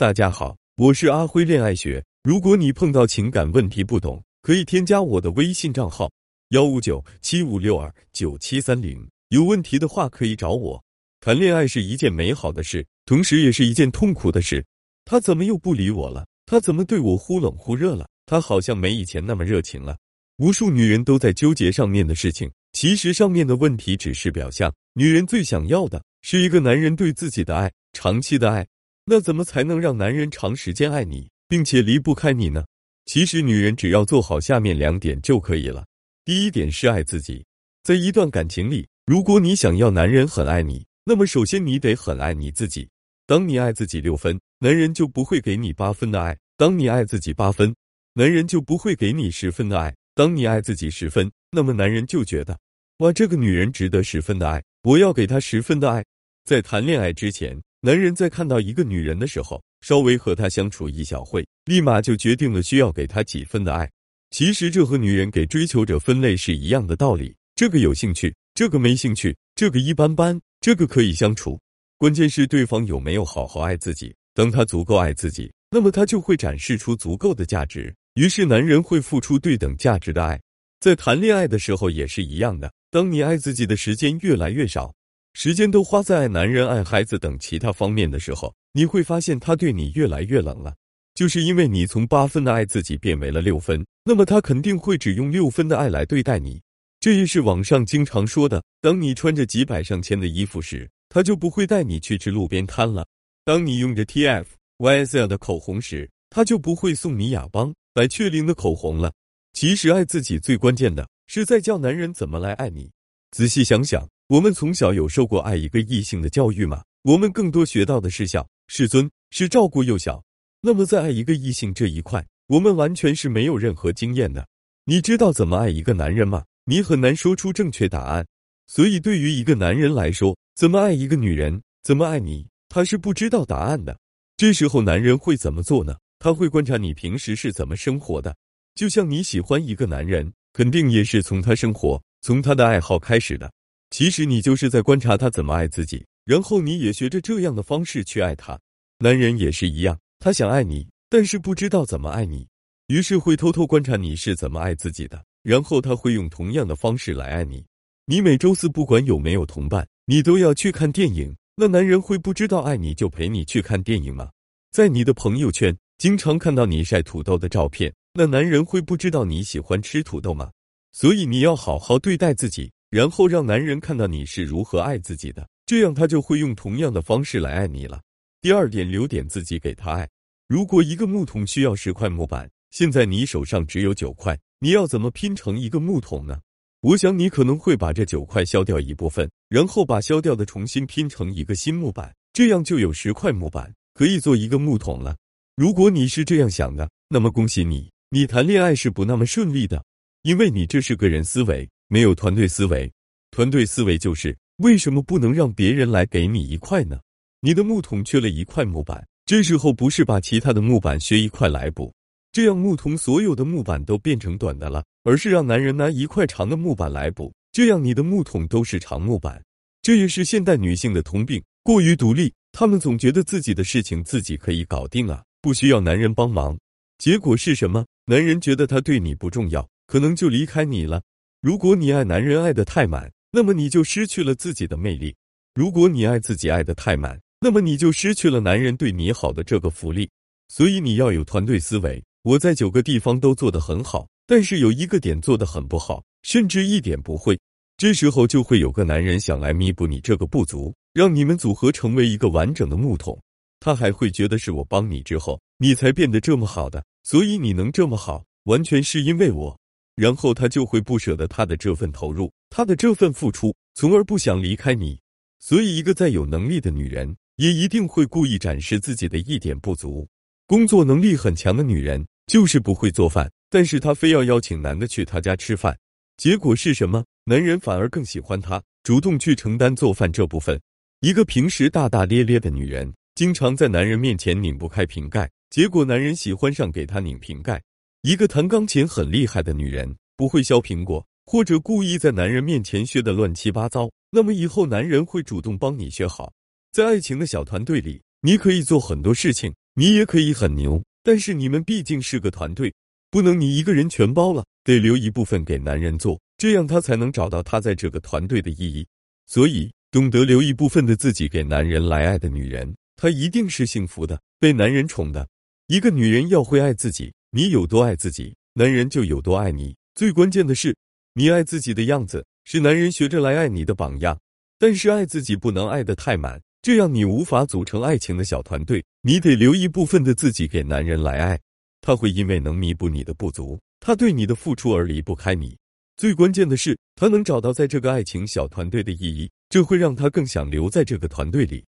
大家好，我是阿辉恋爱学。如果你碰到情感问题不懂，可以添加我的微信账号幺五九七五六二九七三零。有问题的话可以找我。谈恋爱是一件美好的事，同时也是一件痛苦的事。他怎么又不理我了？他怎么对我忽冷忽热了？他好像没以前那么热情了。无数女人都在纠结上面的事情，其实上面的问题只是表象。女人最想要的是一个男人对自己的爱，长期的爱。那怎么才能让男人长时间爱你，并且离不开你呢？其实女人只要做好下面两点就可以了。第一点是爱自己，在一段感情里，如果你想要男人很爱你，那么首先你得很爱你自己。当你爱自己六分，男人就不会给你八分的爱；当你爱自己八分，男人就不会给你十分的爱；当你爱自己十分，那么男人就觉得，哇，这个女人值得十分的爱，我要给她十分的爱。在谈恋爱之前。男人在看到一个女人的时候，稍微和她相处一小会，立马就决定了需要给她几分的爱。其实这和女人给追求者分类是一样的道理，这个有兴趣，这个没兴趣，这个一般般，这个可以相处。关键是对方有没有好好爱自己。当他足够爱自己，那么他就会展示出足够的价值，于是男人会付出对等价值的爱。在谈恋爱的时候也是一样的，当你爱自己的时间越来越少。时间都花在爱男人、爱孩子等其他方面的时候，你会发现他对你越来越冷了。就是因为你从八分的爱自己变为了六分，那么他肯定会只用六分的爱来对待你。这也是网上经常说的：当你穿着几百上千的衣服时，他就不会带你去吃路边摊了；当你用着 TFYSL 的口红时，他就不会送你雅邦、百雀羚的口红了。其实爱自己最关键的是在教男人怎么来爱你。仔细想想。我们从小有受过爱一个异性的教育吗？我们更多学到的是孝、是尊、是照顾幼小。那么在爱一个异性这一块，我们完全是没有任何经验的。你知道怎么爱一个男人吗？你很难说出正确答案。所以对于一个男人来说，怎么爱一个女人，怎么爱你，他是不知道答案的。这时候男人会怎么做呢？他会观察你平时是怎么生活的。就像你喜欢一个男人，肯定也是从他生活、从他的爱好开始的。其实你就是在观察他怎么爱自己，然后你也学着这样的方式去爱他。男人也是一样，他想爱你，但是不知道怎么爱你，于是会偷偷观察你是怎么爱自己的，然后他会用同样的方式来爱你。你每周四不管有没有同伴，你都要去看电影，那男人会不知道爱你就陪你去看电影吗？在你的朋友圈经常看到你晒土豆的照片，那男人会不知道你喜欢吃土豆吗？所以你要好好对待自己。然后让男人看到你是如何爱自己的，这样他就会用同样的方式来爱你了。第二点，留点自己给他爱。如果一个木桶需要十块木板，现在你手上只有九块，你要怎么拼成一个木桶呢？我想你可能会把这九块削掉一部分，然后把削掉的重新拼成一个新木板，这样就有十块木板可以做一个木桶了。如果你是这样想的，那么恭喜你，你谈恋爱是不那么顺利的，因为你这是个人思维。没有团队思维，团队思维就是为什么不能让别人来给你一块呢？你的木桶缺了一块木板，这时候不是把其他的木板削一块来补，这样木桶所有的木板都变成短的了，而是让男人拿一块长的木板来补，这样你的木桶都是长木板。这也是现代女性的通病，过于独立，她们总觉得自己的事情自己可以搞定啊，不需要男人帮忙。结果是什么？男人觉得他对你不重要，可能就离开你了。如果你爱男人爱的太满，那么你就失去了自己的魅力；如果你爱自己爱的太满，那么你就失去了男人对你好的这个福利。所以你要有团队思维。我在九个地方都做得很好，但是有一个点做得很不好，甚至一点不会。这时候就会有个男人想来弥补你这个不足，让你们组合成为一个完整的木桶。他还会觉得是我帮你之后，你才变得这么好的，所以你能这么好，完全是因为我。然后他就会不舍得他的这份投入，他的这份付出，从而不想离开你。所以，一个再有能力的女人，也一定会故意展示自己的一点不足。工作能力很强的女人，就是不会做饭，但是她非要邀请男的去她家吃饭。结果是什么？男人反而更喜欢她，主动去承担做饭这部分。一个平时大大咧咧的女人，经常在男人面前拧不开瓶盖，结果男人喜欢上给她拧瓶盖。一个弹钢琴很厉害的女人，不会削苹果，或者故意在男人面前削的乱七八糟，那么以后男人会主动帮你削好。在爱情的小团队里，你可以做很多事情，你也可以很牛，但是你们毕竟是个团队，不能你一个人全包了，得留一部分给男人做，这样他才能找到他在这个团队的意义。所以，懂得留一部分的自己给男人来爱的女人，她一定是幸福的，被男人宠的。一个女人要会爱自己，你有多爱自己，男人就有多爱你。最关键的是，你爱自己的样子是男人学着来爱你的榜样。但是爱自己不能爱得太满，这样你无法组成爱情的小团队。你得留一部分的自己给男人来爱，他会因为能弥补你的不足，他对你的付出而离不开你。最关键的是，他能找到在这个爱情小团队的意义，这会让他更想留在这个团队里。